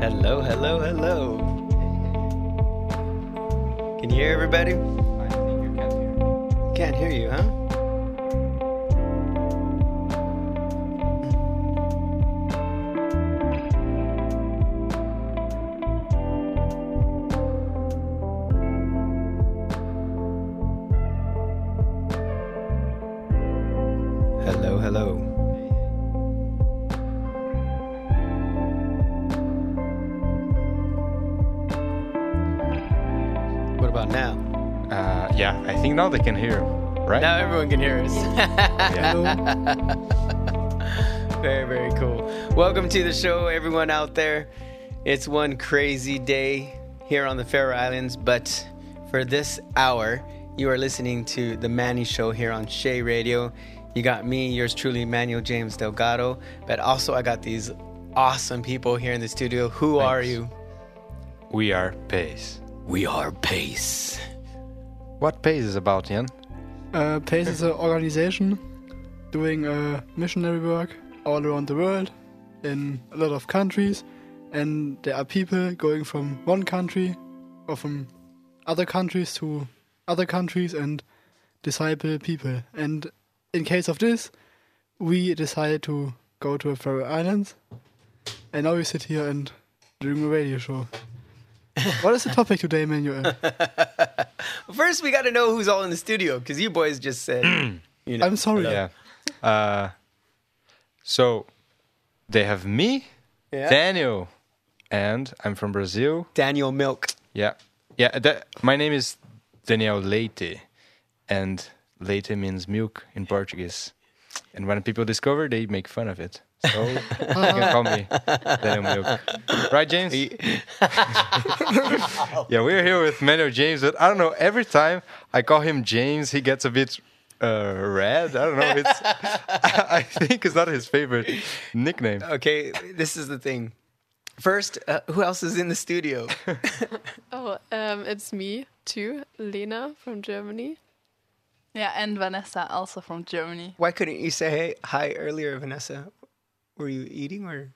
Hello, hello, hello. Can you hear everybody? They can hear, right? Now everyone can hear us. Yeah. very, very cool. Welcome to the show, everyone out there. It's one crazy day here on the Faroe Islands, but for this hour, you are listening to the Manny Show here on Shea Radio. You got me, yours truly, Manuel James Delgado, but also I got these awesome people here in the studio. Who are you? We are PAIS. We are PAIS. What PAIS is about, Jan? Uh, PAIS is an organization doing uh, missionary work all around the world in a lot of countries, and there are people going from one country or from other countries to other countries and disciple people. And in case of this, we decided to go to the Faroe Islands, and now we sit here and doing a radio show. what is the topic today, Manuel? First, we got to know who's all in the studio because you boys just said, you know. I'm sorry. Yeah. Uh, so they have me, Yeah. Daniel, and I'm from Brazil. Daniel Milk. Yeah. Yeah. That, my name is Daniel Leite, and Leite means milk in Portuguese. And when people discover, they make fun of it. So you can call me Daniel Milk. Right, James? yeah, we're here with Manuel James, but I don't know. Every time I call him James, he gets a bit uh, red. I don't know. It's I think it's not his favorite nickname. Okay, this is the thing. First, uh, who else is in the studio? Oh, um, it's me too, Lena from Germany. Yeah, and Vanessa, also from Germany. Why couldn't you say hey, hi earlier, Vanessa? Were you eating or?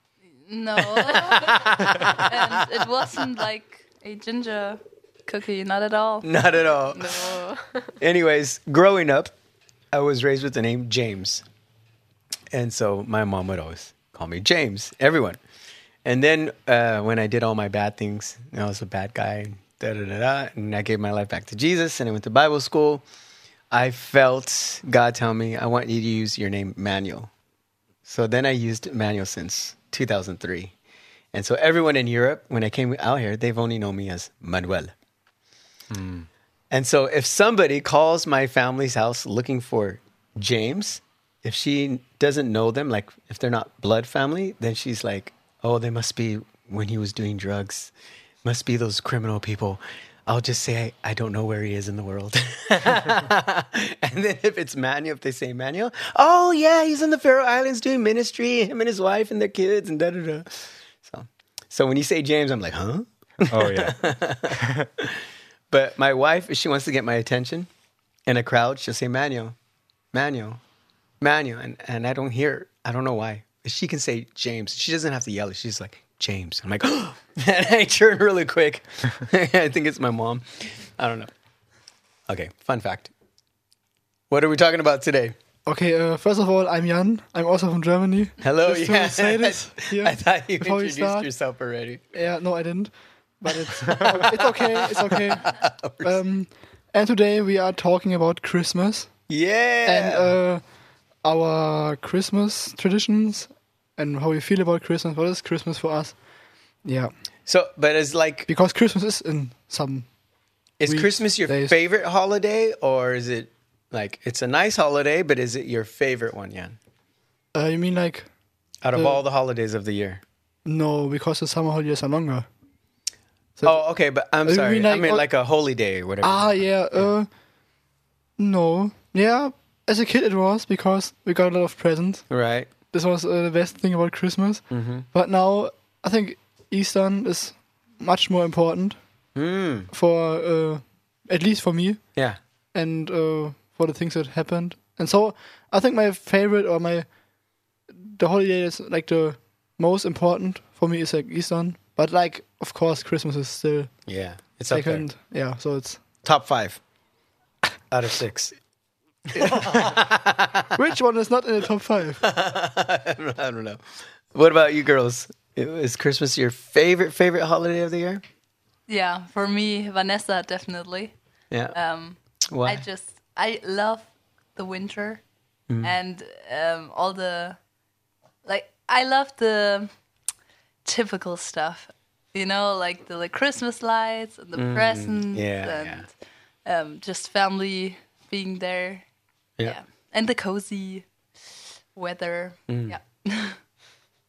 No. and it wasn't like a ginger cookie, not at all. Not at all. No. Anyways, growing up, I was raised with the name James. And so my mom would always call me James, everyone. And then uh, when I did all my bad things, I was a bad guy, da da da da, and I gave my life back to Jesus and I went to Bible school. I felt God tell me, I want you to use your name Manuel. So then I used Manuel since 2003. And so everyone in Europe, when I came out here, they've only known me as Manuel. Hmm. And so if somebody calls my family's house looking for James, if she doesn't know them, like if they're not blood family, then she's like, oh, they must be when he was doing drugs, must be those criminal people. I'll just say I, I don't know where he is in the world. and then if it's Manuel, if they say Manuel, oh yeah, he's in the Faroe Islands doing ministry, him and his wife and their kids and da da da. So, so when you say James, I'm like, huh? Oh yeah. But my wife, if she wants to get my attention in a crowd, she'll say Manuel, Manuel, Manuel, and and I don't hear. I don't know why. She can say James. She doesn't have to yell it. She's like James. I'm like, and I turn really quick. I think it's my mom. I don't know. Okay, fun fact. What are we talking about today? Okay, uh, first of all, I'm Jan. I'm also from Germany. Hello, Just to yeah. say this here I thought you before we introduced start. yourself already. Yeah, no, I didn't. But it's it's okay. It's okay. Um, and today we are talking about Christmas Yeah. and uh, our Christmas traditions and how we feel about Christmas. What is Christmas for us? Yeah, so, but it's like, because Christmas is in some. is weeks, Christmas your days. favorite holiday, or is it like it's a nice holiday, but is it your favorite one, Jan? Uh, you mean like Out of Uh, all the holidays of the year. no? Because the summer holidays are longer. So- Oh, okay, but I'm Uh, sorry. mean I like mean all- like a holy day or whatever. Ah, yeah. Uh, no. Yeah, as a kid it was because we got a lot of presents. Right. This was uh, the best thing about Christmas. Mm-hmm. But now I think Easter is much more important Mm. for uh, at least for me Yeah. and uh, for the things that happened. And so I think my favorite or my the holiday is like the most important for me is like Easter. But like of course Christmas is still Yeah. It's second. Yeah, so it's Top five out of six. which one is not in the top five? I don't, I don't know. What about you girls? Is Christmas your favorite favorite holiday of the year? Yeah, for me, Vanessa definitely. Yeah. Um, Why? I just I love the winter and um, all the like. I love the typical stuff, you know, like the like Christmas lights and the presents yeah, and Um, just family being there. Yeah. and the cozy weather. Mm. Yeah.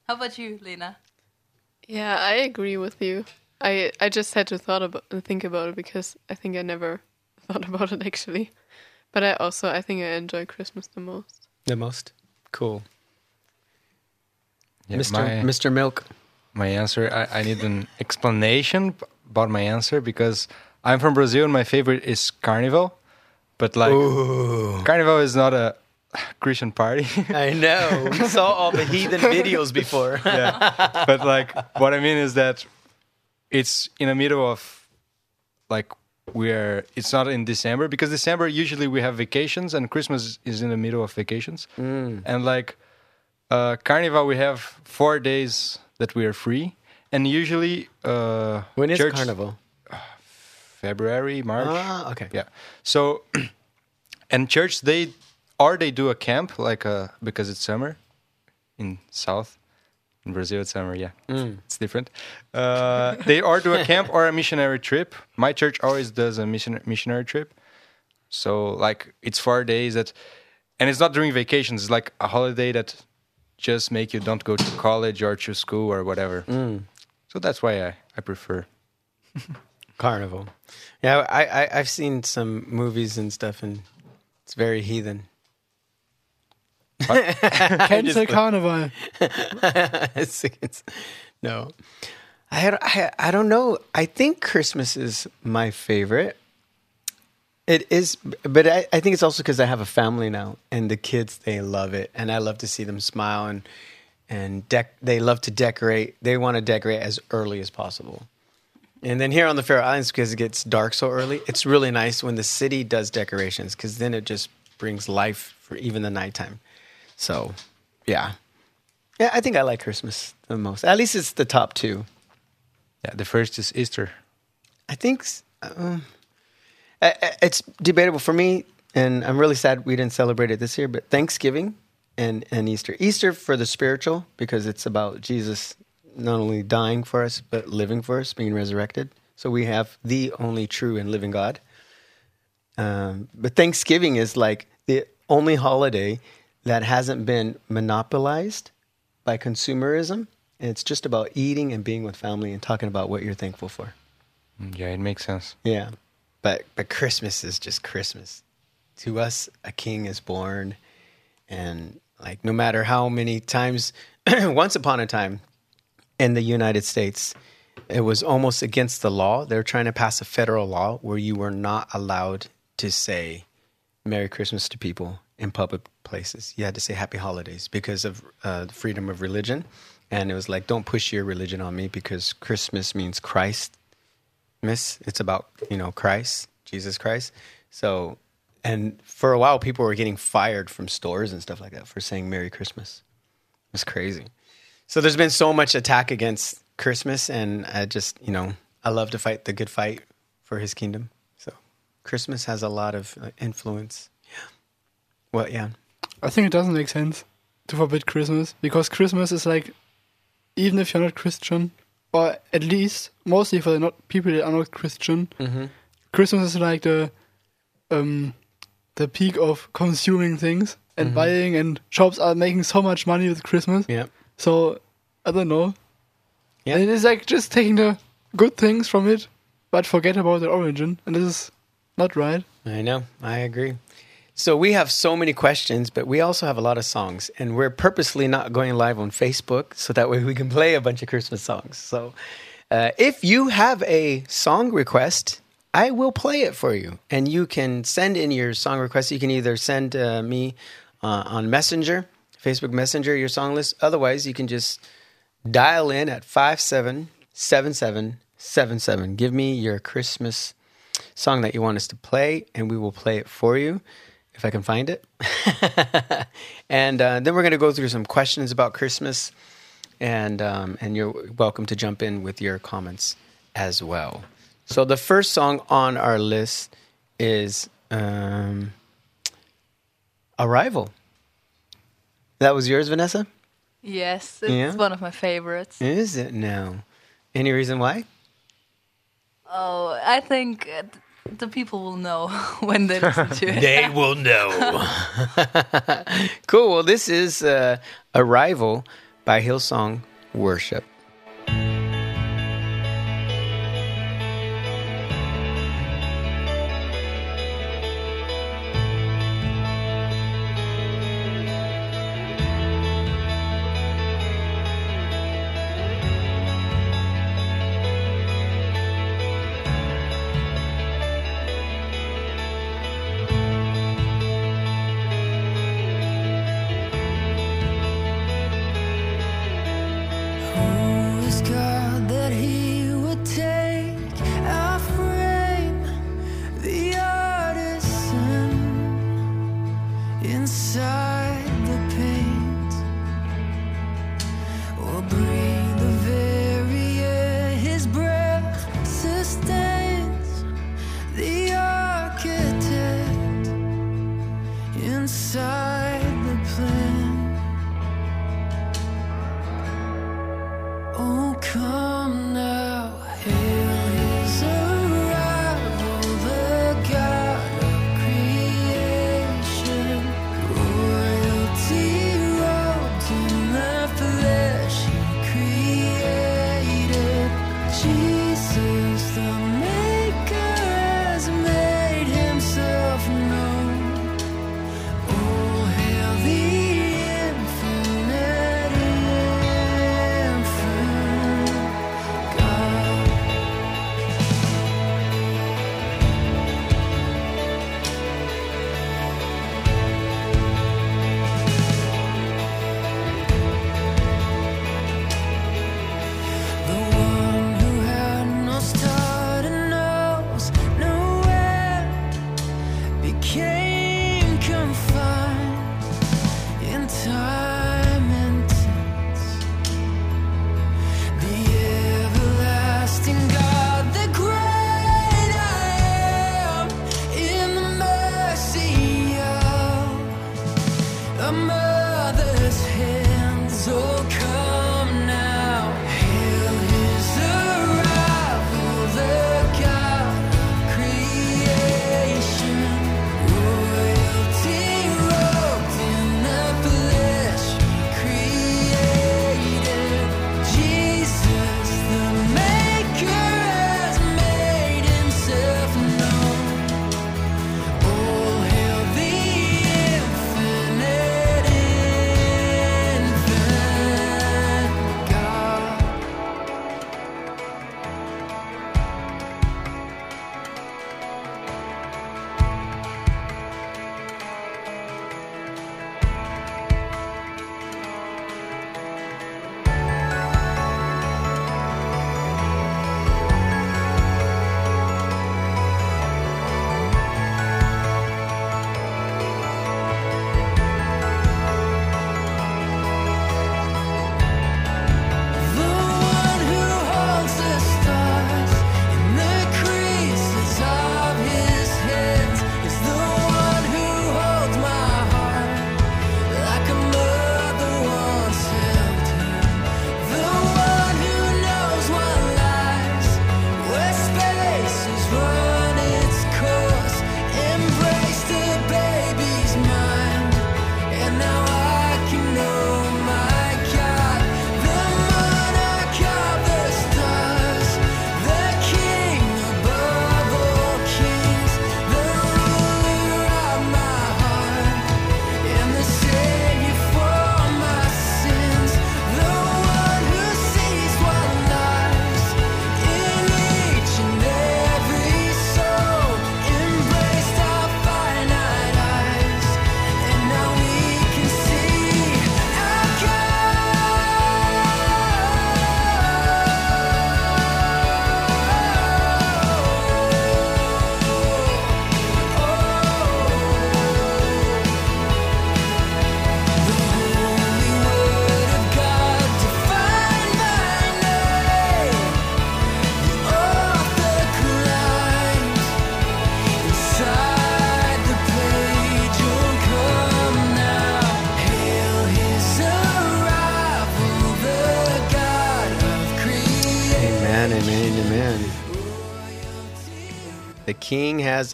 How about you, Lena? Yeah, I agree with you. I I just had to thought about think about it because I think I never thought about it actually. But I also I think I enjoy Christmas the most. the most cool. Yeah, Mr. My, Mr. Milk. my answer, I, I need an explanation about my answer because I'm from Brazil and my favorite is Carnival. But like, Ooh. Carnival is not a Christian party. I know. We saw all the heathen videos before. yeah. But like, what I mean is that it's in the middle of like we're it's not in December because December usually we have vacations and Christmas is in the middle of vacations. Mm. And like uh Carnival we have 4 days that we are free and usually uh When is church- Carnival? February, March. Ah, okay. Yeah. So, and church they or they do a camp like uh because it's summer in south in Brazil it's summer. Yeah, it's different. Uh, they or do a camp or a missionary trip. My church always does a mission missionary trip. So like it's four days that, and it's not during vacations. It's like a holiday that just make you don't go to college or to school or whatever. So that's why I I prefer. Carnival. Yeah, I, I I've seen some movies and stuff, and it's very heathen. Cancel Carnival. it's, it's, no, I, I I don't know. I think Christmas is my favorite. It is, but I, I think it's also because I have a family now, and the kids they love it, and I love to see them smile and and dec- they love to decorate. They want to decorate as early as possible. And then here on the Faroe Islands, because it gets dark so early, it's really nice when the city does decorations because then it just brings life for even the nighttime. So, yeah. Yeah, I think I like Christmas the most. At least it's the top two. Yeah, the first is Easter. I think um, I- it's debatable for me, and I'm really sad we didn't celebrate it this year. But Thanksgiving and and Easter, Easter for the spiritual because it's about Jesus not only dying for us but living for us, being resurrected. So we have the only true and living God. Um, but Thanksgiving is like the only holiday that hasn't been monopolized by consumerism. And it's just about eating and being with family and talking about what you're thankful for. Mm, Yeah, it makes sense. Yeah. But but Christmas is just Christmas. To us a king is born and like no matter how many times once upon a time in the United States it was almost against the law. They're trying to pass a federal law where you were not allowed to say Merry Christmas to people in public places. You had to say Happy Holidays because of uh, freedom of religion. And it was like, don't push your religion on me because Christmas means Christ miss. It's about you know Christ, Jesus Christ. So, and for a while, people were getting fired from stores and stuff like that for saying Merry Christmas. It's crazy. So there's been so much attack against Christmas, and I just you know I love to fight the good fight for His kingdom. So Christmas has a lot of uh, influence. Yeah. Well, yeah. I think it doesn't make sense to forbid Christmas because Christmas is like, even if you're not Christian, or at least mostly for the not people that are not Christian, Mm-hmm. Christmas is like the um the peak of consuming things and Mhm. buying, and shops are making so much money with Christmas. Yeah. So I don't know. Yeah. And it's like just taking the good things from it, but forget about the origin, and this is not right. I know. I agree. So we have so many questions, but we also have a lot of songs, and we're purposely not going live on Facebook so that way we can play a bunch of Christmas songs. So uh, if you have a song request, I will play it for you, and you can send in your song request. You can either send uh, me uh, on Messenger, Facebook Messenger, your song list. Otherwise, you can just dial in at five seven seven seven seven seven. Give me your Christmas song that you want us to play, and we will play it for you if I can find it. and uh, then we're going to go through some questions about Christmas, and um, and you're welcome to jump in with your comments as well. So the first song on our list is um, "Arrival." That was yours, Vanessa. Yes, it's Yeah? one of my favorites. Is it now? Any reason why? Oh, I think uh, the people will know when they listen to it. They will know. cool. Well, this is uh, Arrival by Hillsong Worship. A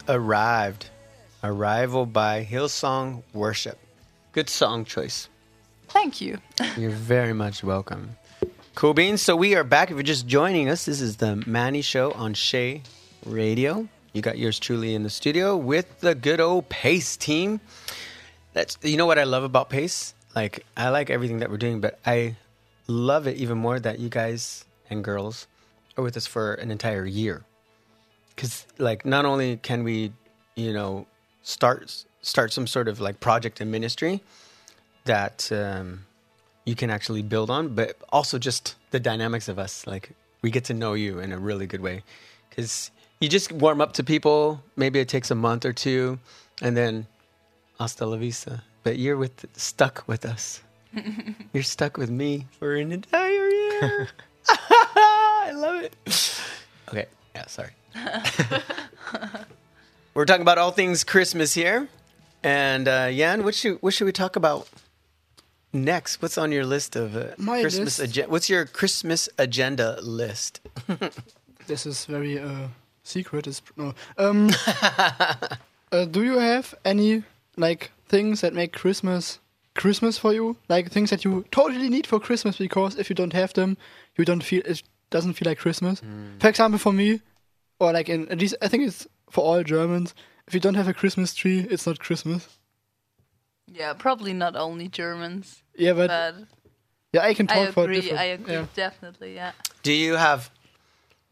King arrived. Arrival by Hillsong Worship. Good song choice. Thank you. You're very much welcome. Cool beans. So we are back. If you're just joining us, this is the Manny Show on Shea Radio. You got yours truly in the studio with the good old PAIS team. That's you know what I love about PAIS. Like I like everything that we're doing, but I love it even more that you guys and girls are with us for an entire year. Because like not only can we, you know, start start some sort of like project in ministry that um, you can actually build on, but also just the dynamics of us. Like we get to know you in a really good way because you just warm up to people. Maybe it takes a month or two, and then hasta la vista. But you're with stuck with us. you're stuck with me for an entire year. I love it. Okay, yeah, sorry. We're talking about all things Christmas here, and uh, Jan, what should what should we talk about next? What's on your list of uh, My Christmas agenda? What's your Christmas agenda list? This is very uh, secret. Is no. Um, uh, do you have any like things that make Christmas Christmas for you? Like things that you totally need for Christmas because if you don't have them, you don't feel it doesn't feel like Christmas. For example, for me, or like in at least I think it's for all Germans. If you don't have a Christmas tree, it's not Christmas. Yeah, probably not only Germans, Yeah, but, but yeah, I can talk I for agree. different. I agree. Yeah. Definitely, yeah. Do you have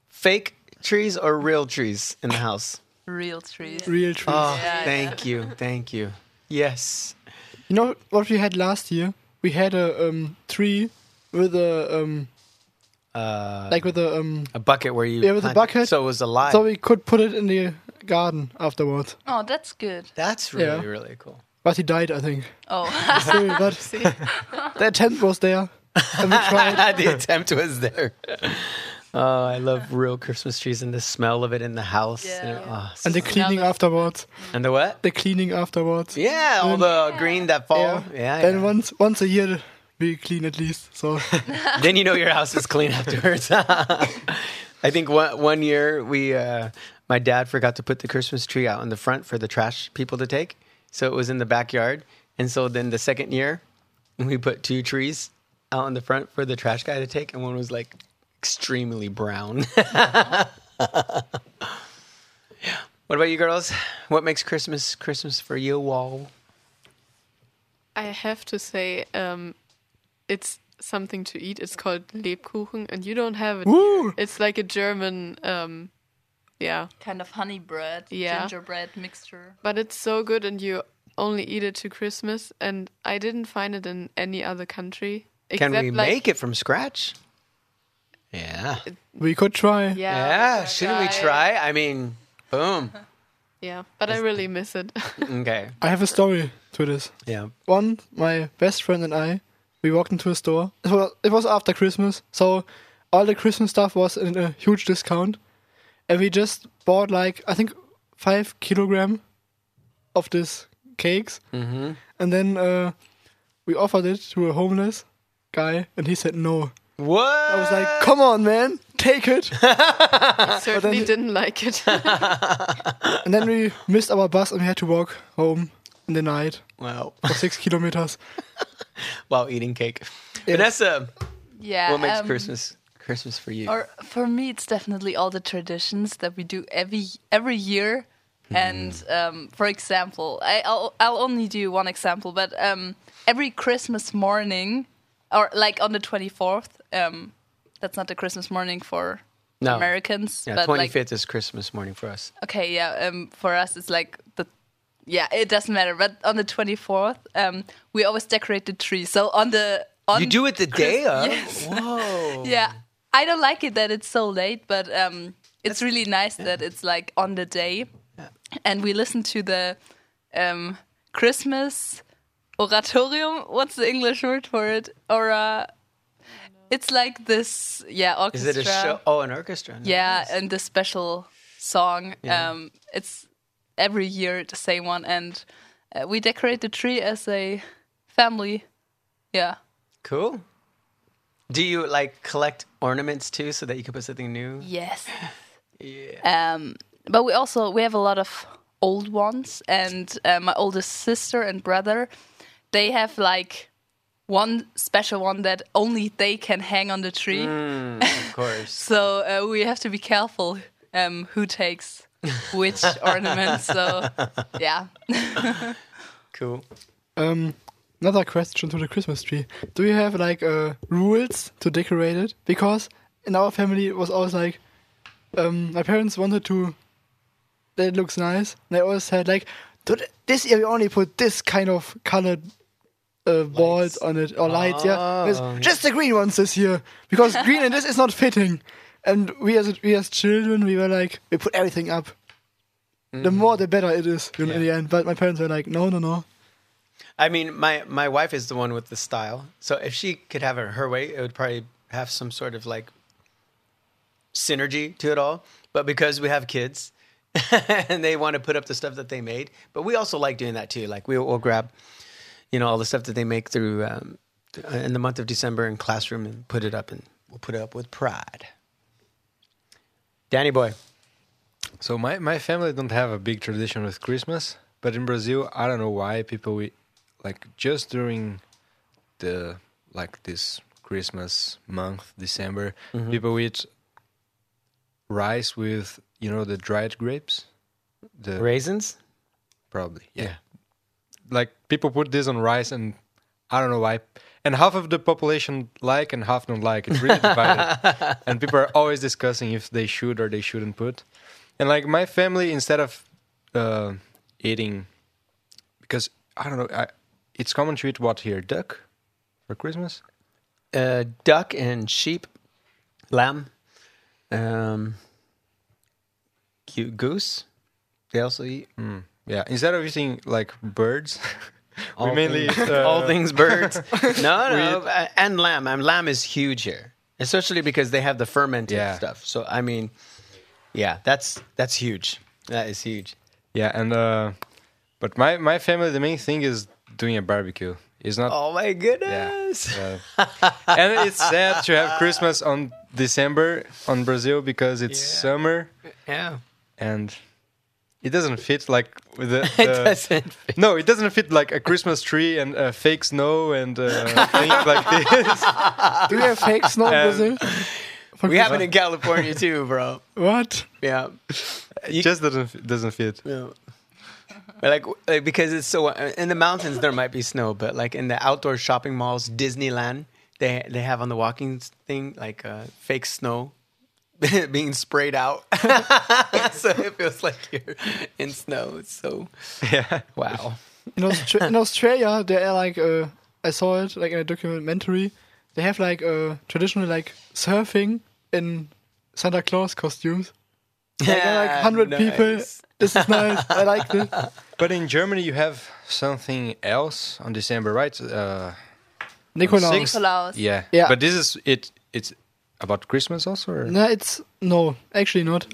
fake trees or real trees in the house? Real trees. Real trees. Oh, Yeah, thank you, thank you. Yes. You know what we had last year? We had a um, tree with a um, Uh, like with a um, a bucket where you Yeah, with a plant- bucket. so it was alive. so we could put it in the garden afterwards. Oh, that's good. That's really Yeah. really cool. But he died, I think. Oh, Sorry, but the tent was there, and we tried. the attempt was there. Oh, I love real Christmas trees and the smell of it in the house. Yeah. And, oh, And the cleaning afterwards. and the what? The cleaning afterwards. Yeah, all the green that fall. Yeah. Yeah. Then yeah. once once a year we clean at least. So then you know your house is clean afterwards. I think one one year we, uh, my dad forgot to put the Christmas tree out in the front for the trash people to take, so it was in the backyard. And so then the second year, we put two trees out in the front for the trash guy to take, and one was like extremely brown. yeah. What about you girls? What makes Christmas Christmas for you all? I have to say, um, it's something to eat. It's called Lebkuchen, and you don't have it. Woo! It's like a German, um, yeah, kind of honey bread, Yeah. gingerbread mixture. but it's so good, and you only eat it to Christmas. And I didn't find it in any other country. Can except we like, make it from scratch? Yeah. we could try. Yeah, Yeah, shouldn't we try? I mean, boom. Yeah, but I really miss it. Okay. I have a story to this. Yeah. One, my best friend and I, we walked into a store. It was, it was after Christmas, so all the Christmas stuff was in a huge discount, and we just bought like I think five kilogram of this cakes, Mm-hmm. and then uh, we offered it to a homeless guy, and he said no. What? I was like, "Come on, man, take it!" I certainly then- didn't like it. and then we missed our bus, and we had to walk home in the night wow. for six kilometers. While eating cake. Vanessa, Yeah. what makes um, Christmas Christmas for you? Or for me, it's definitely all the traditions that we do every every year. And um, for example, I, I'll I'll only do one example, but um, every Christmas morning, or like on the twenty fourth, um, that's not the Christmas morning for No. Americans, yeah, but twenty like is Christmas morning for us. Okay, yeah. Um, for us, it's like the yeah. It doesn't matter. But on the twenty fourth, um, we always decorate the tree. So on the on You do it the day of? Yes. Whoa. yeah. I don't like it that it's so late, but um, it's really nice that it's like on the day, yeah. and we listen to the um, Christmas oratorium. What's the English word for it? Or uh, it's like this, yeah, orchestra. Is orchestra. it a show? Oh, an orchestra. Yeah, and the special song. Yeah. Um, it's every year the same one, and uh, we decorate the tree as a family. Yeah. Cool. Do you like collect ornaments too, so that you can put something new? Yes. Yeah. Um, but we also we have a lot of old ones, and uh, my oldest sister and brother, they have like one special one that only they can hang on the tree. of course. So uh, we have to be careful um, who takes which ornament. So yeah, Cool. Um, another question to the Christmas tree. Do you have like uh, rules to decorate it? Because in our family it was always like, um, my parents wanted to that it looks nice. They always said like, "Do this year we only put this kind of colored uh, balls on it or lights. Yeah, There's Oh. just the green ones this year because green and this is not fitting. And we as we as children we were like, we put everything up. The more the better it is in the end. But my parents were like, no, no, no. I mean, my my wife is the one with the style. So if she could have it her way, it would probably have some sort of like synergy to it all. But because we have kids and they want to put up the stuff that they made, but we also like doing that too. Like we will grab, you know, all the stuff that they make through um, in the month of December in classroom and put it up, and we'll put it up with pride. Danny boy, So my, my family don't have a big tradition with Christmas, but in Brazil, I don't know why people we like just during the like this Christmas month, December, mm-hmm. people eat rice with you know the dried grapes. The raisins. probably yeah. Yeah. Like people put this on rice, and I don't know why. And half of the population like, and half don't like. It's really divided, and people are always discussing if they should or they shouldn't put. And like my family, instead of uh, eating, because I don't know, I, it's common to eat what here duck for Christmas. uh, duck and sheep, lamb, um, goose. They also eat Yeah, instead of eating like birds, all mainly things, eat, uh, all things birds. no, we no, uh, and lamb. And lamb is huge here, especially because they have the fermented Yeah. stuff. So I mean, yeah, that's that's huge. That is huge. Yeah, and uh, but my my family, the main thing is doing a barbecue. It's not Oh my Yeah. goodness! yeah. and it's sad to have Christmas on December on Brazil because it's Yeah. summer Yeah, and it doesn't fit like with the, it doesn't. Fit. no, it doesn't fit like a Christmas tree and uh, fake snow and uh, things like this. Do you have fake snow in Um, Brazil? We have it in California too, bro. What? Yeah. It just doesn't doesn't fit. Yeah. Like, like because it's so uh, in the mountains there might be snow, but like in the outdoor shopping malls, Disneyland, they they have on the walking thing like uh, fake snow being sprayed out, so it feels like you're in snow. It's so Yeah. wow. In, Austra- in Australia, there are like uh, I saw it like in a documentary. They have like uh, traditional like surfing in Santa Claus costumes. Like, there like hundred people. This is nice. I like this. But in Germany, you have something else on December, right? Uh, Nikolaus. Six? Nikolaus. yeah. Yeah. But this is it. It's about Christmas also. Or? No, it's no, actually not.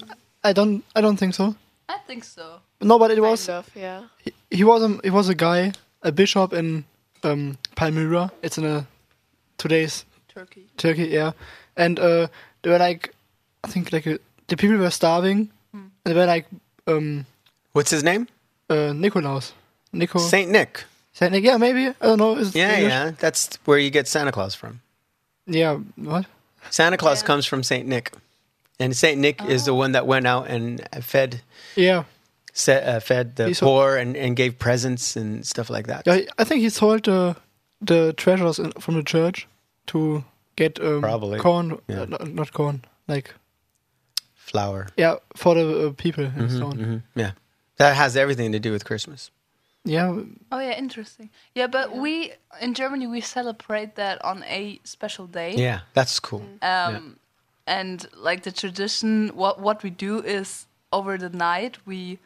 I don't. I don't think so. I think so. No, but it was. Kind of, yeah. He, he was a he was a guy, a bishop in um, Palmyra. It's in a today's Turkey. Turkey, yeah. And uh, they were like, I think like uh, the people were starving, and they were like, um, What's his name? uh, Nikolaus, Nico, Saint Nick. Saint Nick. Yeah, maybe I don't know. Is Yeah, English? yeah. That's where you get Santa Claus from. yeah. What? Santa Claus Yeah. comes from Saint Nick, and Saint Nick is the one that went out and fed Yeah, set, uh, fed the He's a- poor and, and gave presents and stuff like that. yeah. I think he sold the the treasures in, from the church to get um, Probably. corn. Yeah. Uh, not, not corn. Like Flour. yeah, for the uh, people and so on. Mhm, Yeah. That has everything to do with Christmas. Yeah, Oh yeah, interesting. Yeah, but we in Germany we celebrate that on a special day. Yeah, that's cool. Um, and like the tradition, what what we do is over the night we,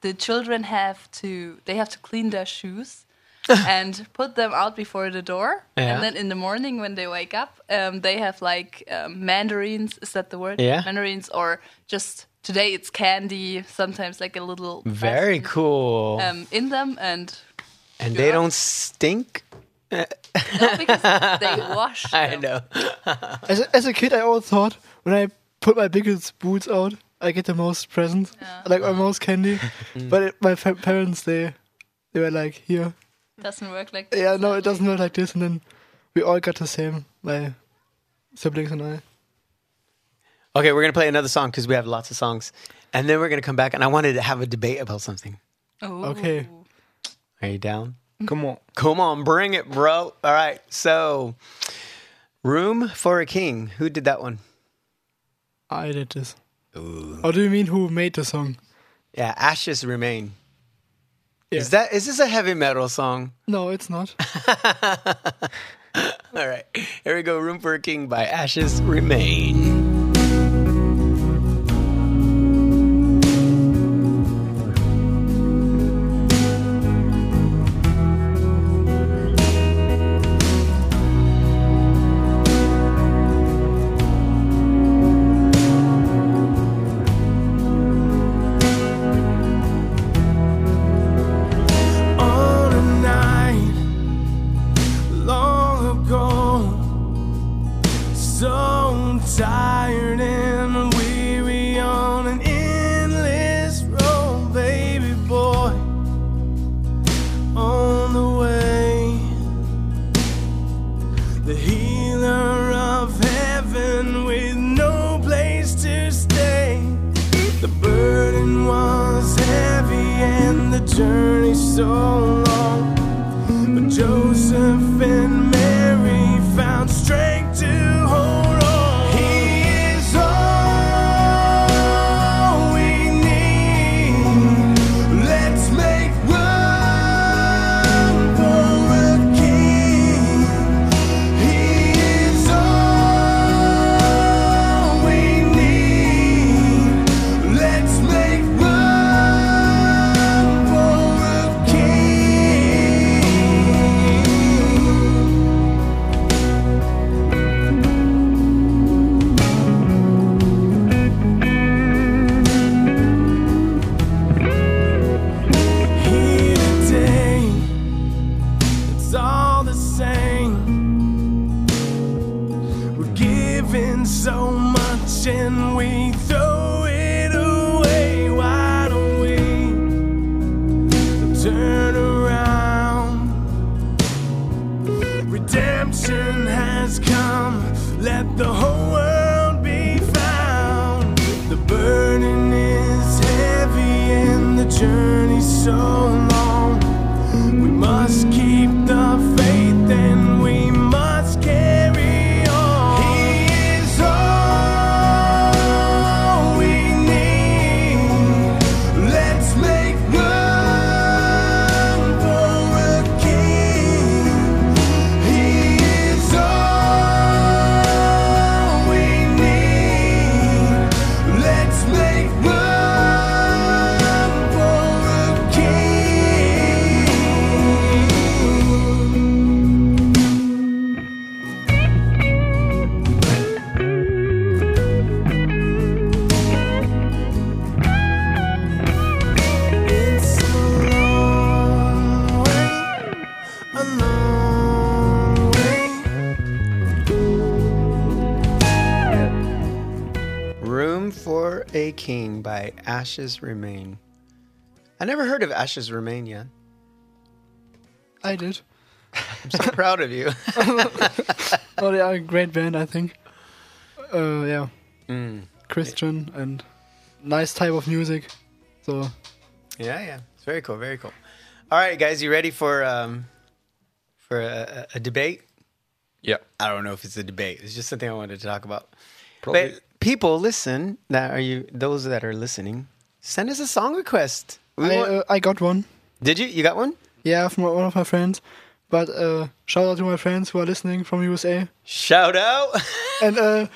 the children have to they have to clean their shoes. and put them out before the door, Yeah. and then in the morning when they wake up, um, they have like um, mandarins. Is that the word? Yeah. mandarins, or just today it's candy. Sometimes like a little Very cool. um, in them, and and they don't stink. no, because they wash. I know. as a, as a kid, I always thought when I put my biggest boots out, I get the most presents, Yeah. like or most candy. Mm. but it, my fa- parents, they they were like, here, Doesn't work like this. yeah, no, it doesn't work like this. And then we all got the same, my siblings and I. Okay, we're gonna play another song because we have lots of songs, and then we're gonna come back. And I wanted to have a debate about something. Ooh. Okay. Are you down? Come on. Come on, bring it, bro. All right, so "Room for a King." Who did that one? I did this. Or oh, do you mean who made the song? Yeah, "Ashes Remain." Yeah. Is that is this a heavy metal song? No, it's not. All right, here we go. "Room for a King" by Ashes Remain. Giving so much and we throw it away. Why don't we turn around? Redemption has come. Let the whole world be found. The burden is heavy and the journey so long. King" by Ashes Remain. I never heard of Ashes Remain yet. I did. I'm so proud of you. Oh, they are a great band, I think. Uh, yeah, Mm. Christian and nice type of music. So Yeah, yeah. It's very cool. Very cool. All right, guys, you ready for um for a, a, a debate? Yeah. I don't know if it's a debate. It's just something I wanted to talk about. Probably. But people, listen. That are you? Those that are listening, send us a song request. We I, want- uh, I got one. Did you? You got one? Yeah, from one of my friends. But uh, shout out to my friends who are listening from USA. Shout out. And uh,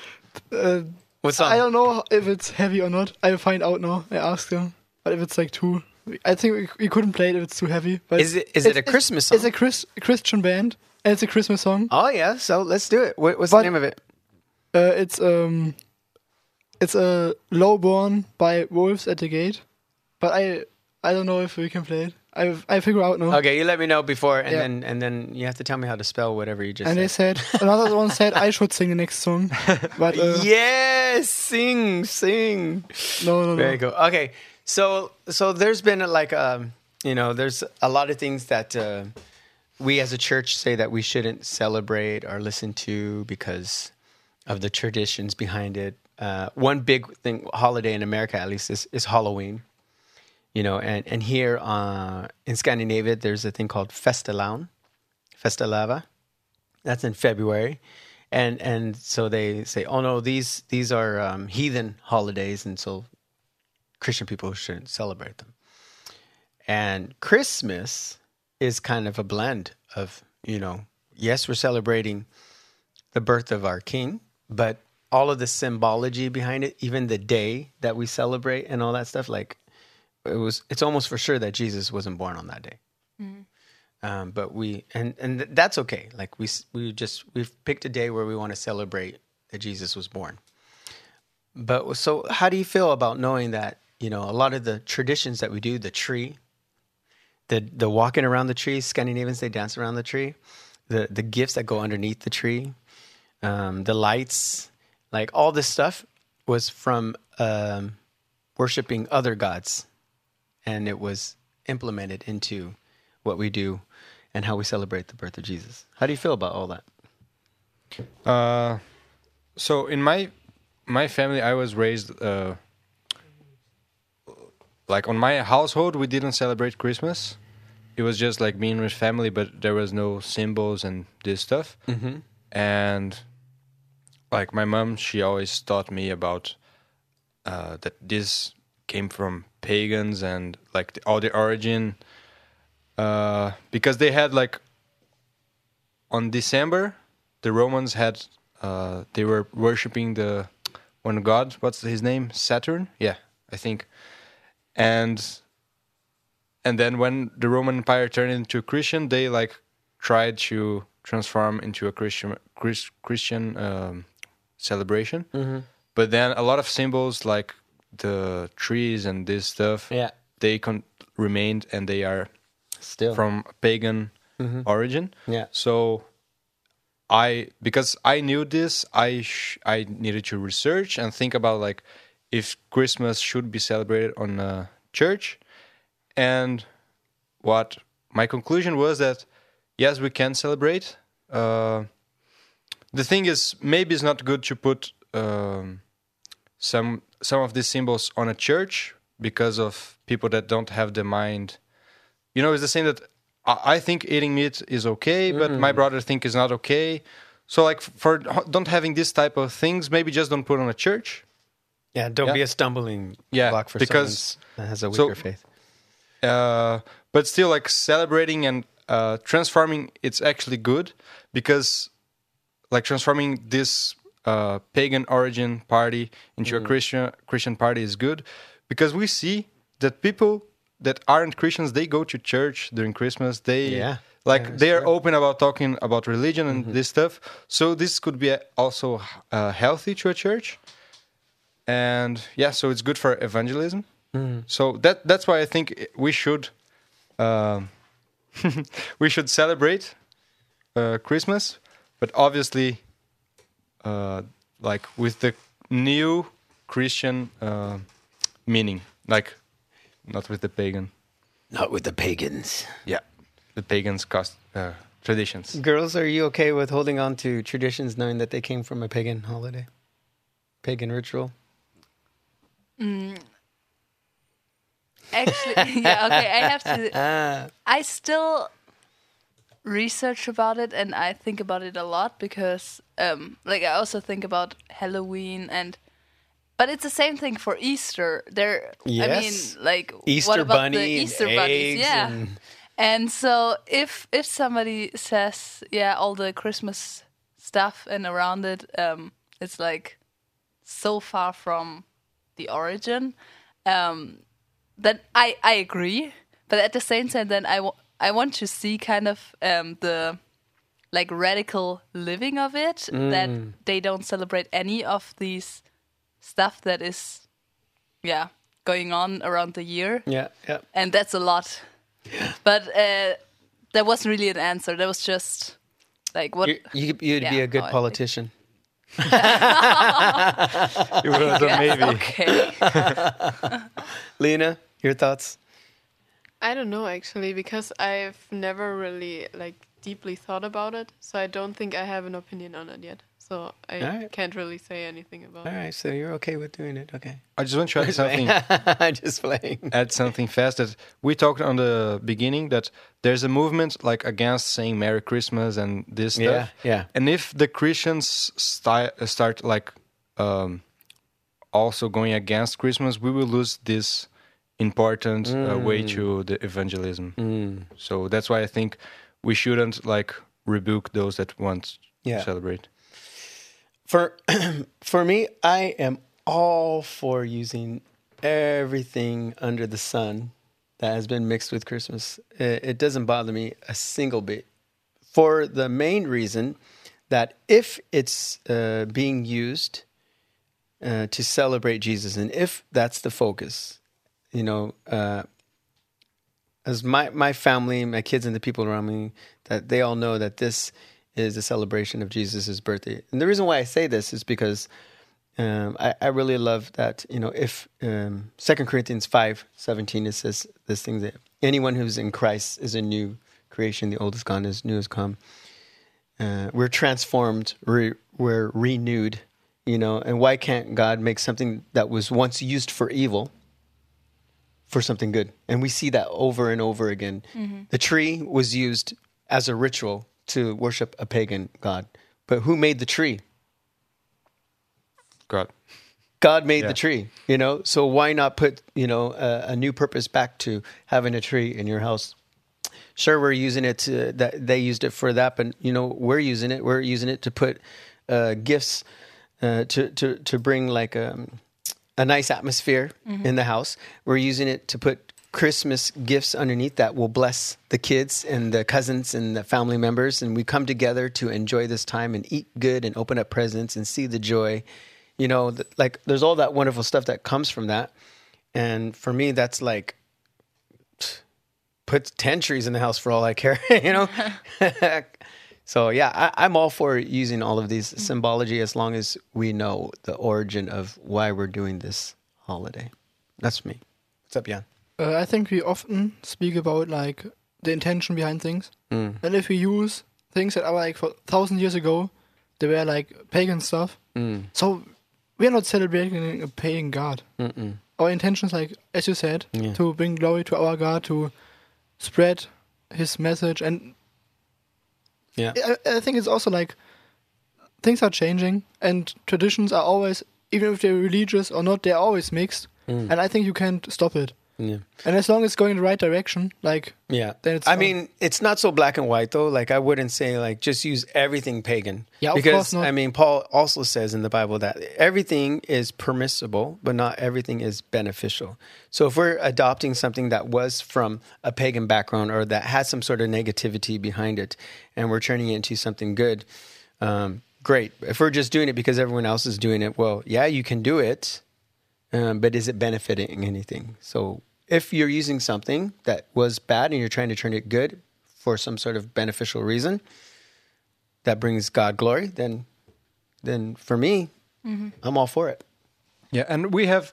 uh, what song? I don't know if it's heavy or not. I'll find out now. I asked them. But if it's like too, I think we, we couldn't play it if it's too heavy. But Is it- is it a it's- Christmas It's song? a Chris, Christian band, and it's a Christmas song. Oh yeah. So let's do it. What, what's But- the name of it? Uh, it's um, it's a Lowborn by Wolves at the Gate. But I I don't know if we can play it. I I figure out now. Okay, you let me know before, and Yeah. then and then you have to tell me how to spell whatever you just and they said. said another one said I should sing the next song, but uh, yes, sing, sing. no, no, Very no. cool. Okay, so so there's been like um, you know, there's a lot of things that uh, we as a church say that we shouldn't celebrate or listen to because of the traditions behind it. Uh, one big thing, holiday in America at least, is, is Halloween. You know, and and here uh, in Scandinavia, there's a thing called Fastelavn, Festalava. That's in February, and and so they say, oh no, these these are um, heathen holidays, and so Christian people shouldn't celebrate them. And Christmas is kind of a blend of, you know, yes, we're celebrating the birth of our King, but all of the symbology behind it, even the day that we celebrate and all that stuff, like it was, it's almost for sure that Jesus wasn't born on that day. Um, but we and and th- that's okay. Like we we just we've picked a day where we want to celebrate that Jesus was born. But so, how do you feel about knowing that you know a lot of the traditions that we do, the tree, the the walking around the tree, Scandinavians they dance around the tree, the the gifts that go underneath the tree, um, the lights, like all this stuff was from um, worshiping other gods, and it was implemented into what we do and how we celebrate the birth of Jesus. How do you feel about all that? Uh, so in my my family, I was raised uh, like on my household. We didn't celebrate Christmas. It was just like me and my family, but there was no symbols and this stuff. Mm-hmm. And like my mom, she always taught me about uh, that this came from pagans and like the, all the origin uh, because they had like on December the Romans had uh, they were worshiping the one god. What's his name? Saturn. Yeah, I think. And and then when the Roman Empire turned into Christian, they like tried to transform into a Christian Chris, Christian um, celebration. But then a lot of symbols like the trees and this stuff, Yeah, they con- remained and they are still from pagan origin. Yeah. So I because I knew this, I sh- I needed to research and think about like if Christmas should be celebrated on a church, and what my conclusion was that yes, we can celebrate. Uh, the thing is, maybe it's not good to put um, some some of these symbols on a church because of people that don't have the mind. You know, it's the same that I I think eating meat is okay, but my brother think is not okay. So, like, for don't having this type of things, maybe just don't put on a church. yeah. Don't Yeah. be a stumbling Yeah, block for because- someone that has a so- weaker faith. uh, but still like celebrating and uh, transforming it's actually good because like transforming this uh, pagan origin party into a christian christian party is good because we see that people that aren't christians they go to church during christmas. They yeah. like yeah, they are true. open about talking about religion and this stuff. So this could be also uh, healthy to a church. And yeah so it's good for evangelism. So that that's why I think we should um, we should celebrate uh, Christmas, but obviously, uh, like with the new Christian uh, meaning, like not with the pagan. Not with the pagans. Yeah, the pagans' cost uh, traditions. Girls, are you okay with holding on to traditions knowing that they came from a pagan holiday? Pagan ritual? Actually, yeah, okay. I have to. Ah. I still research about it and I think about it a lot because, um, like, I also think about Halloween and. But it's the same thing for Easter. There, I mean, like Easter what about bunny the Easter bunnies? eggs Yeah. and- And so if if somebody says, yeah, all the Christmas stuff and around it, um, it's like so far from the origin, um, then I I agree. But at the same time, then I I want to see kind of um, the like radical living of it that they don't celebrate any of these stuff that is yeah going on around the year, Yeah, yeah. and that's a lot. But uh, there wasn't really an answer. There was just like what. You, you, you'd be a good how I think. politician. It was a Yes, maybe. Okay. Lena, your thoughts? I don't know actually because I've never really like deeply thought about it, so I don't think I have an opinion on it yet. So I Alright. can't really say anything about All it. right, so you're okay with doing it. Okay. I just want to add something. I'm just playing. add something fast that we talked on the beginning that there's a movement like against saying Merry Christmas and this stuff. Yeah, yeah. And if the Christians sti- start like um, also going against Christmas, we will lose this important uh, way to the evangelism. So that's why I think we shouldn't like rebuke those that want Yeah. to celebrate. For for me, I am all for using everything under the sun that has been mixed with Christmas. It, it doesn't bother me a single bit. For the main reason that if it's uh, being used uh, to celebrate Jesus, and if that's the focus, you know, uh, as my my family, my kids, and the people around me, that they all know that this is a celebration of Jesus' birthday. And the reason why I say this is because um, I, I really love that, you know, if um, 2 Corinthians five seventeen it says this thing that anyone who's in Christ is a new creation, the old is gone, as new has come. Uh, we're transformed, re- we're renewed, you know, and why can't God make something that was once used for evil for something good? And we see that over and over again. The tree was used as a ritual to worship a pagan god. But who made the tree? God. God made Yeah. the tree, you know. So why not put, you know, a, a new purpose back to having a tree in your house? Sure, we're using it to that they used it for that, but you know, we're using it. We're using it to put uh, gifts uh, to to to bring like um, a nice atmosphere mm-hmm. in the house. We're using it to put Christmas gifts underneath that will bless the kids and the cousins and the family members, and we come together to enjoy this time and eat good and open up presents and see the joy. You know, th- like there's all that wonderful stuff that comes from that, and for me, that's like put 10 trees in the house for all I care, you know? so, yeah, I, I'm all for using all of these mm-hmm. symbology as long as we know the origin of why we're doing this holiday. That's me. What's up, Jan? Uh, I think we often speak about like the intention behind things, mm. and if we use things that are like for thousand years ago, they were like pagan stuff. Mm. So we are not celebrating a pagan god. Mm-mm. Our intention is like, as you said, Yeah. to bring glory to our God, to spread His message, and Yeah. I, I think it's also like things are changing, and traditions are always, even if they're religious or not, they're always mixed. Mm. And I think you can't stop it. Yeah. And as long as it's going in the right direction, like Yeah. Then it's I mean, it's not so black and white though. Like I wouldn't say like just use everything pagan. Yeah, of because course not. I mean, Paul also says in the Bible that everything is permissible, but not everything is beneficial. So if we're adopting something that was from a pagan background or that has some sort of negativity behind it, and we're turning it into something good, um, great. If we're just doing it because everyone else is doing it, well, yeah, you can do it, um, but is it benefiting anything? So if you're using something that was bad and you're trying to turn it good for some sort of beneficial reason that brings God glory, then then for me, I'm all for it. Yeah, and we have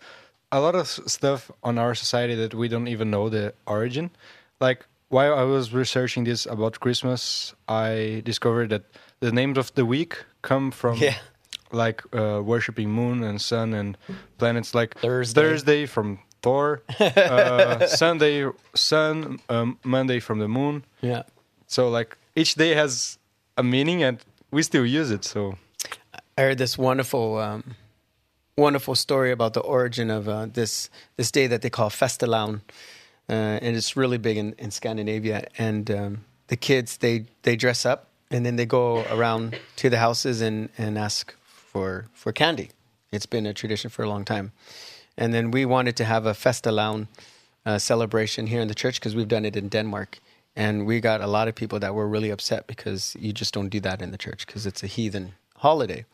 a lot of stuff on our society that we don't even know the origin. Like while I was researching this about Christmas, I discovered that the names of the week come from Yeah. like uh, worshiping moon and sun and planets. Like Thursday. Thursday from Thor, uh, Sunday sun, um, Monday from the moon. Yeah. So like each day has a meaning, and we still use it. So I heard this wonderful, um, wonderful story about the origin of uh, this this day that they call Fastelavn, uh, and it's really big in, in Scandinavia. And um, the kids they they dress up and then they go around to the houses and, and ask for for candy. It's been a tradition for a long time. And then we wanted to have a Fastelavn uh, celebration here in the church because we've done it in Denmark. And we got a lot of people that were really upset because you just don't do that in the church because it's a heathen holiday.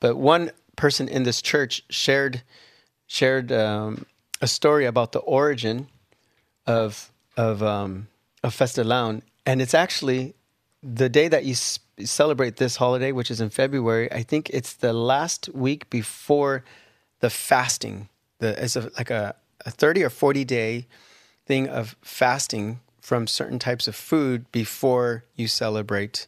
But one person in this church shared shared um, a story about the origin of of um, of Fastelavn, and it's actually the day that you s- celebrate this holiday, which is in February. I think it's the last week before the fasting. The it's a, like a, a thirty or forty day thing of fasting from certain types of food before you celebrate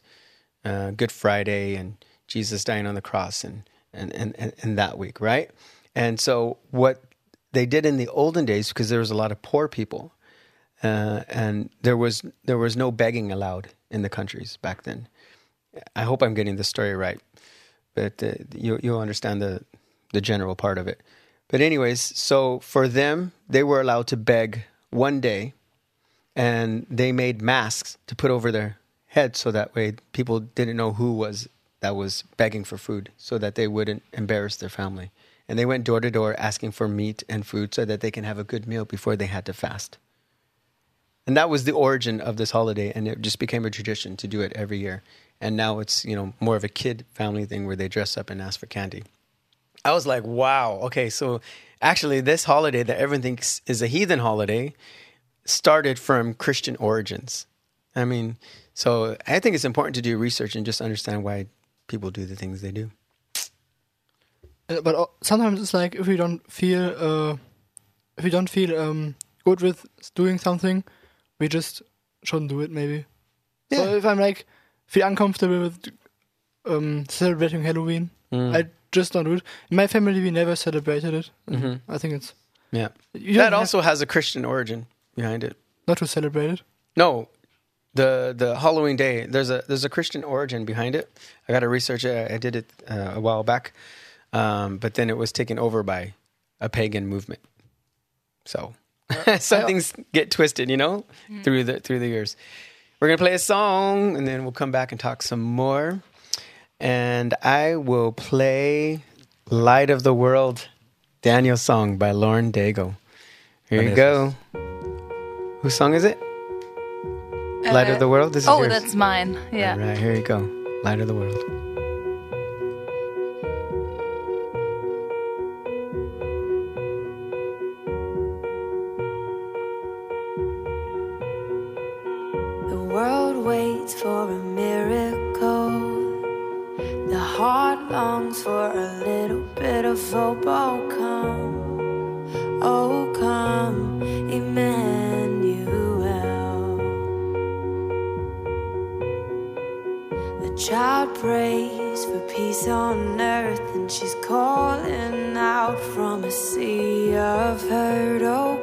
uh, Good Friday and Jesus dying on the cross and and, and, and and that week, right? And so what they did in the olden days, because there was a lot of poor people, uh, and there was there was no begging allowed in the countries back then. I hope I'm getting the story right, but uh, you you'll understand the the general part of it. But anyways, so for them, they were allowed to beg one day, and they made masks to put over their heads so that way people didn't know who was that was begging for food, so that they wouldn't embarrass their family. And they went door to door asking for meat and food so that they can have a good meal before they had to fast. And that was the origin of this holiday, and it just became a tradition to do it every year. And now it's you know more of a kid family thing where they dress up and ask for candy. I was like, wow, okay, so actually this holiday that everyone thinks is a heathen holiday started from Christian origins. I mean, so I think it's important to do research and just understand why people do the things they do. Uh, but uh, sometimes it's like if we don't feel uh, if we don't feel um, good with doing something, we just shouldn't do it. Maybe. Yeah. So if I'm like feel uncomfortable with um, celebrating Halloween, Mm. I just don't do it. In my family, we never celebrated it. Mhm. I think it's Yeah. That also has a Christian origin behind it. not to celebrate it. No, the the Halloween day. There's a there's a Christian origin behind it. I got to research it. I did it uh, a while back, um, but then it was taken over by a pagan movement. So some things get twisted, you know, through the through the years. We're gonna play a song, and then we'll come back and talk some more. And I will play "Light of the World," Daniel's song by Lauren Daigle. Here you go. Whose song is it? Light of the uh, World. This is oh, yours. that's mine. Yeah. All right, here you go. Light of the world. Prays for peace on earth, and she's calling out from a sea of hurt. Oh,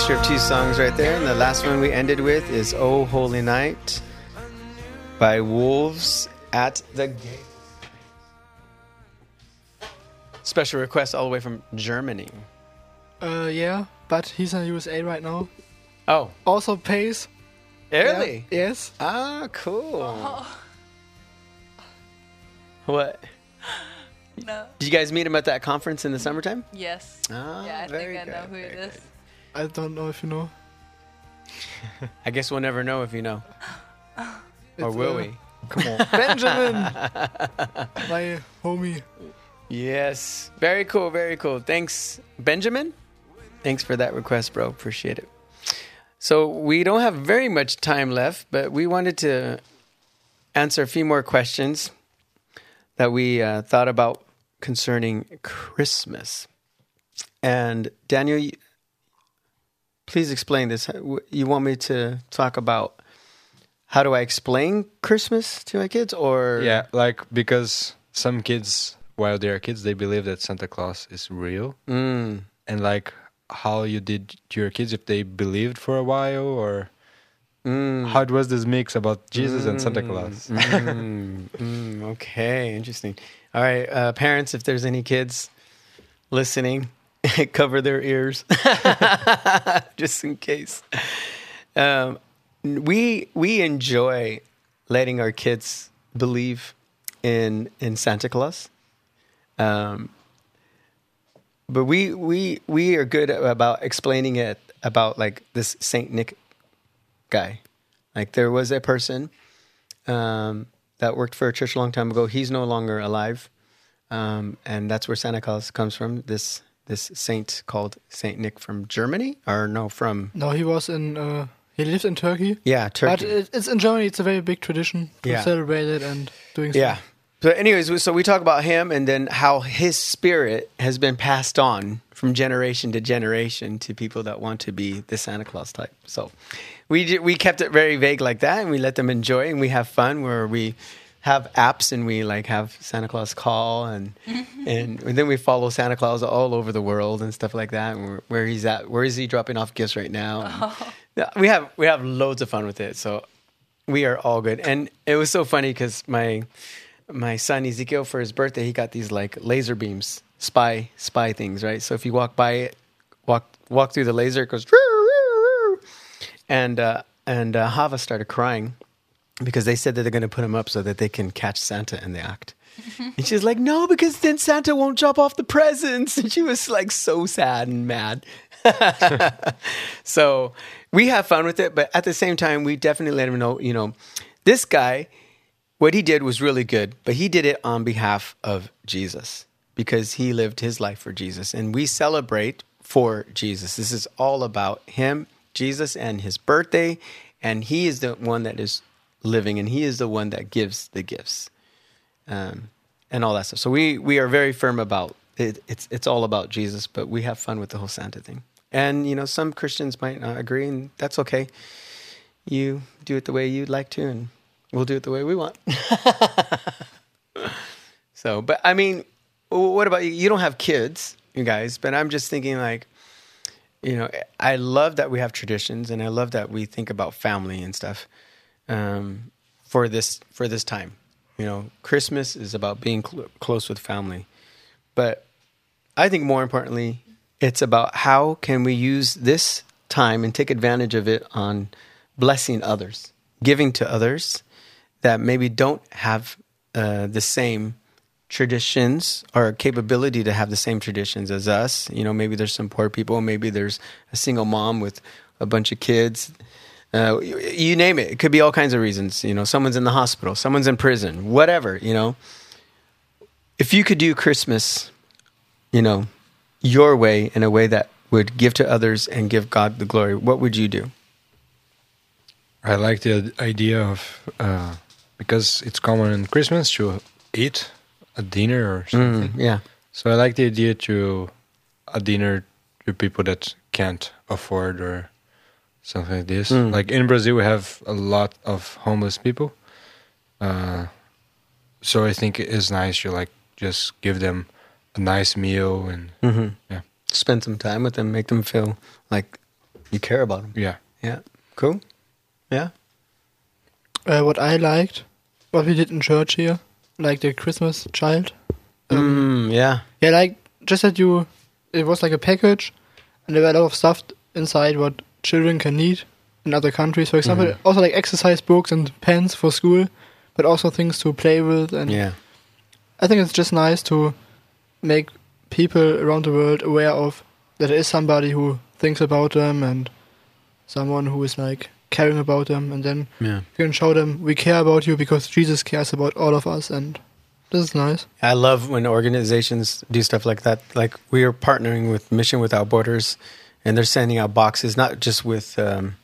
mixture of two songs right there. And the last one we ended with is Oh Holy Night by Wolves at the Gate. Special request all the way from Germany. Uh, yeah, but he's in the USA right now. Oh, Also pays. early. Yeah, yes. Ah, cool. What? No. Did you guys meet him at that conference in the summertime? Yes. Ah, yeah, I very think I know good, who it very is. I don't know if you know. I guess we'll never know if you know. or It's, will uh, we? Come on. Benjamin! My homie. Yes. Very cool. Very cool. Thanks, Benjamin. Thanks for that request, bro. Appreciate it. So, we don't have very much time left, but we wanted to answer a few more questions that we uh, thought about concerning Christmas. And, Daniel, please explain this. You want me to talk about how do I explain Christmas to my kids or Yeah, like because some kids, while they are kids, they believe that Santa Claus is real, Mm. and like how you did to your kids if they believed for a while, or Mm. how it was this mix about Jesus and Santa Claus. Mm, mm, okay, interesting. All right, uh, parents, if there's any kids listening, cover their ears just in case. Um, we we enjoy letting our kids believe in in Santa Claus. Um, but we we we are good about explaining it about like this Saint Nick guy. Like there was a person um, that worked for a church a long time ago. He's no longer alive, um, and that's where Santa Claus comes from. This this saint called Saint Nick from Germany, or no, from No, he was in. Uh, he lived in Turkey. yeah, But Turkey. it, it's in Germany. It's a very big tradition to Yeah. celebrate it and doing. Yeah. stuff. But anyways, so we talk about him and then how his spirit has been passed on from generation to generation to people that want to be the Santa Claus type. So we we kept it very vague like that, and we let them enjoy and we have fun where we have apps and we like have Santa Claus call and and, then we follow Santa Claus all over the world and stuff like that. And where, where he's at, where is he dropping off gifts right now? And Yeah, we have we have loads of fun with it. So we are all good. And it was so funny because my my son Ezekiel for his birthday he got these like laser beams, spy spy things, right? So if you walk by it, walk walk through the laser, it goes. And uh, and uh, Hava started crying because they said that they're going to put him up so that they can catch Santa in the act. And she's like, no, because then Santa won't drop off the presents. And she was like so sad and mad. so we have fun with it, but at the same time, we definitely let him know, you know, this guy, what he did was really good, but he did it on behalf of Jesus because he lived his life for Jesus. And we celebrate for Jesus. This is all about him, Jesus, and his birthday. And he is the one that is living, and he is the one that gives the gifts um, and all that stuff. So we we are very firm about it. It's it's all about Jesus, but we have fun with the whole Santa thing. And you know, some Christians might not agree, and that's okay. You do it the way you'd like to, and we'll do it the way we want. so, but I mean, what about you? You don't have kids, you guys, but I'm just thinking like, you know, I love that we have traditions, and I love that we think about family and stuff um, for this for this time. You know, Christmas is about being cl- close with family, but I think more importantly, it's about how can we use this time and take advantage of it on blessing others, giving to others that maybe don't have uh, the same traditions or capability to have the same traditions as us. You know, maybe there's some poor people, maybe there's a single mom with a bunch of kids. Uh, you, you name it. It could be all kinds of reasons. You know, someone's in the hospital, someone's in prison, whatever. You know, if you could do Christmas, you know, your way in a way that would give to others and give God the glory, what would you do? I like the idea of uh, because it's common in Christmas to eat a dinner or something. Mm, yeah. So I like the idea to a dinner to people that can't afford or something like this. Mm. Like in Brazil, we have a lot of homeless people. Uh, so I think it is nice to like just give them a nice meal and Mm-hmm. yeah. Spend some time with them, make them feel like You care about them. Yeah. Yeah. Cool. Yeah. Uh, what I liked, what we did in church here, like the Christmas child. Mm, yeah. Yeah, like just that you, it was like a package, and there were a lot of stuff inside what children can need in other countries. For example, Mm-hmm. also like exercise books and pens for school, but also things to play with. And Yeah. I think it's just nice to make people around the world aware of that there is somebody who thinks about them and someone who is like caring about them, and then Yeah. you can show them we care about you because Jesus cares about all of us, and this is nice. I love when organizations do stuff like that. Like we are partnering with Mission Without Borders, and they're sending out boxes not just with um,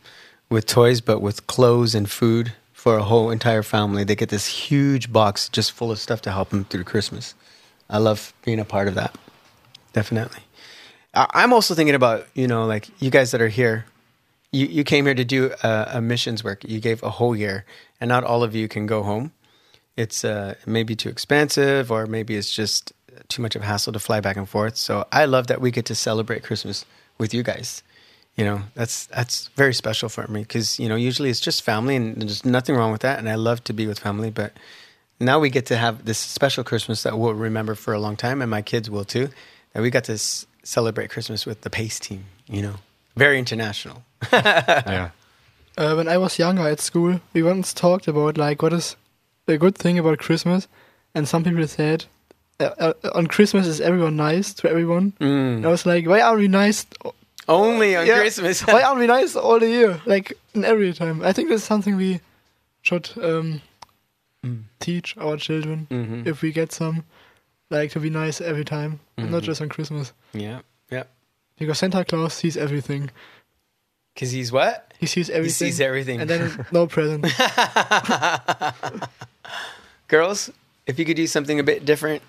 with toys, but with clothes and food for a whole entire family. They get this huge box just full of stuff to help them through Christmas. I love being a part of that. Definitely. I- I'm also thinking about you know like you guys that are here. You you came here to do a, a missions work. You gave a whole year, and not all of you can go home it's uh, maybe too expensive or maybe it's just too much of a hassle to fly back and forth. So I love that we get to celebrate Christmas with you guys. You know, that's that's very special for me because you know usually it's just family and there's nothing wrong with that, and I love to be with family. But now we get to have this special Christmas that we'll remember for a long time, and my kids will too. That we got to s- celebrate Christmas with the PAIS team. You know, very international. Yeah. Uh, when I was younger at school, we once talked about like what is the good thing about Christmas, and some people said uh, uh, on Christmas is everyone nice to everyone. Mm. I was like, why aren't we nice? Only on Yeah. Christmas. why aren't we nice all the year, like in every time? I think that's something we should um, Mm. teach our children Mhm. if we get some, like to be nice every time, and not just on Christmas. Yeah, yeah. Because Santa Claus sees everything. Because he's what? He sees everything. He sees everything. And then no present. Girls, if you could do something a bit different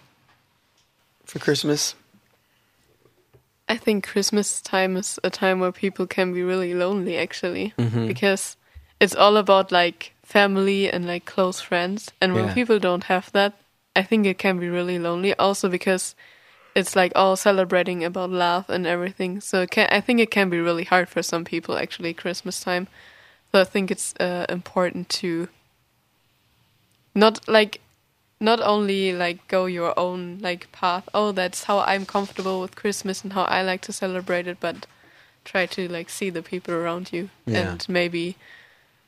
for Christmas. I think Christmas time is a time where people can be really lonely actually Mhm. because it's all about like family and like close friends and when Yeah. people don't have that I think it can be really lonely also because it's like all celebrating about love and everything so it can, I think it can be really hard for some people actually Christmas time so I think it's uh, important to not like not only like go your own like path oh that's how i'm comfortable with christmas and how i like to celebrate it but try to like see the people around you Yeah. and maybe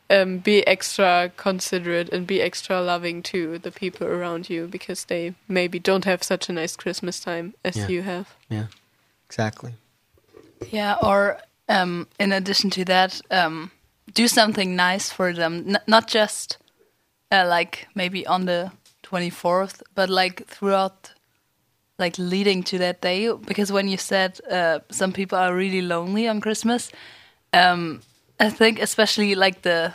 um, be extra considerate and be extra loving to the people around you because they maybe don't have such a nice christmas time as Yeah. you have Yeah, exactly. Yeah, or um, in addition to that, um, do something nice for them. N- not just uh, like maybe on the 24th, but like throughout, like leading to that day. Because when you said uh, some people are really lonely on Christmas, um, I think especially like the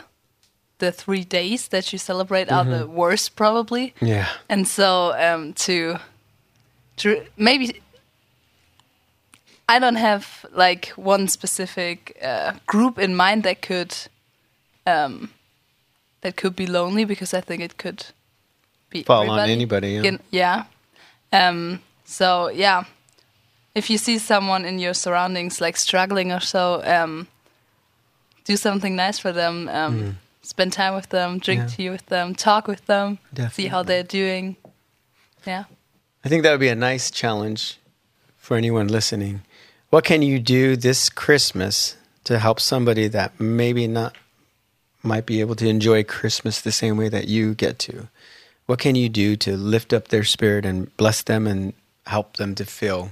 the three days that you celebrate are the worst probably Yeah. and so um, to to maybe I don't have like one specific uh, group in mind that could um, that could be lonely because I think it could be Fall on anybody. Yeah. Again, yeah. Um, so yeah, if you see someone in your surroundings like struggling or so, um, do something nice for them. Um, Spend time with them, drink Mm. Yeah. tea with them, talk with them, see how they're doing. Yeah. I think that would be a nice challenge for anyone listening. What can you do this Christmas to help somebody that maybe not might be able to enjoy Christmas the same way that you get to? What can you do to lift up their spirit and bless them and help them to feel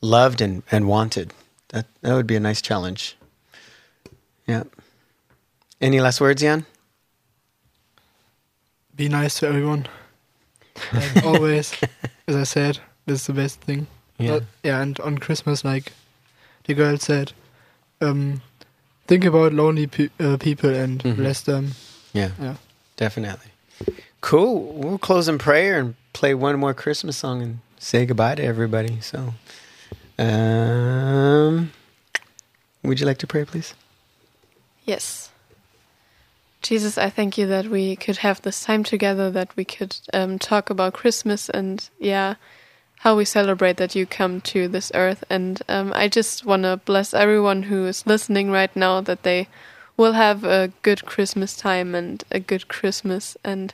loved and, and wanted? That that would be a nice challenge. Yeah. Any last words, Jan? Be nice to everyone. Like always, as I said, this is the best thing. Not- yeah, and on Christmas, like the girl said, um, think about lonely pe- uh, people and Mhm. bless them. Yeah. Yeah. Definitely. Cool. We'll close in prayer and play one more Christmas song and say goodbye to everybody. So, um, would you like to pray, please? Yes. Jesus, I thank you that we could have this time together, that we could um, talk about Christmas, and yeah, how we celebrate that you come to this earth. And um, I just want to bless everyone who is listening right now that they will have a good Christmas time and a good Christmas, and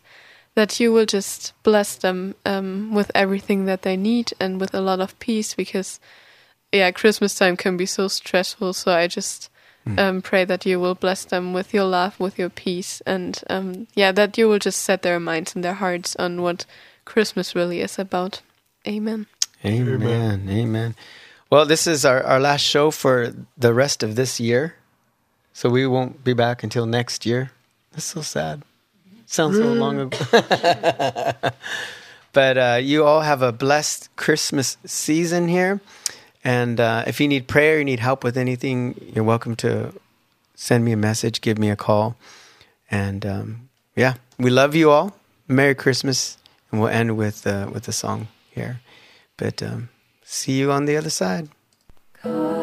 that you will just bless them um, with everything that they need and with a lot of peace because, yeah, Christmas time can be so stressful. So I just um, pray that you will bless them with your love, with your peace, and um, yeah, that you will just set their minds and their hearts on what Christmas really is about. Amen. Amen. Amen. Well, this is our, our last show for the rest of this year. So we won't be back until next year. That's so sad. Sounds so long ago. but uh, you all have a blessed Christmas season here. And uh, if you need prayer, you need help with anything, you're welcome to send me a message, give me a call. And um, yeah, we love you all. Merry Christmas. And we'll end with, uh, with a song here. But um, see you on the other side. Come,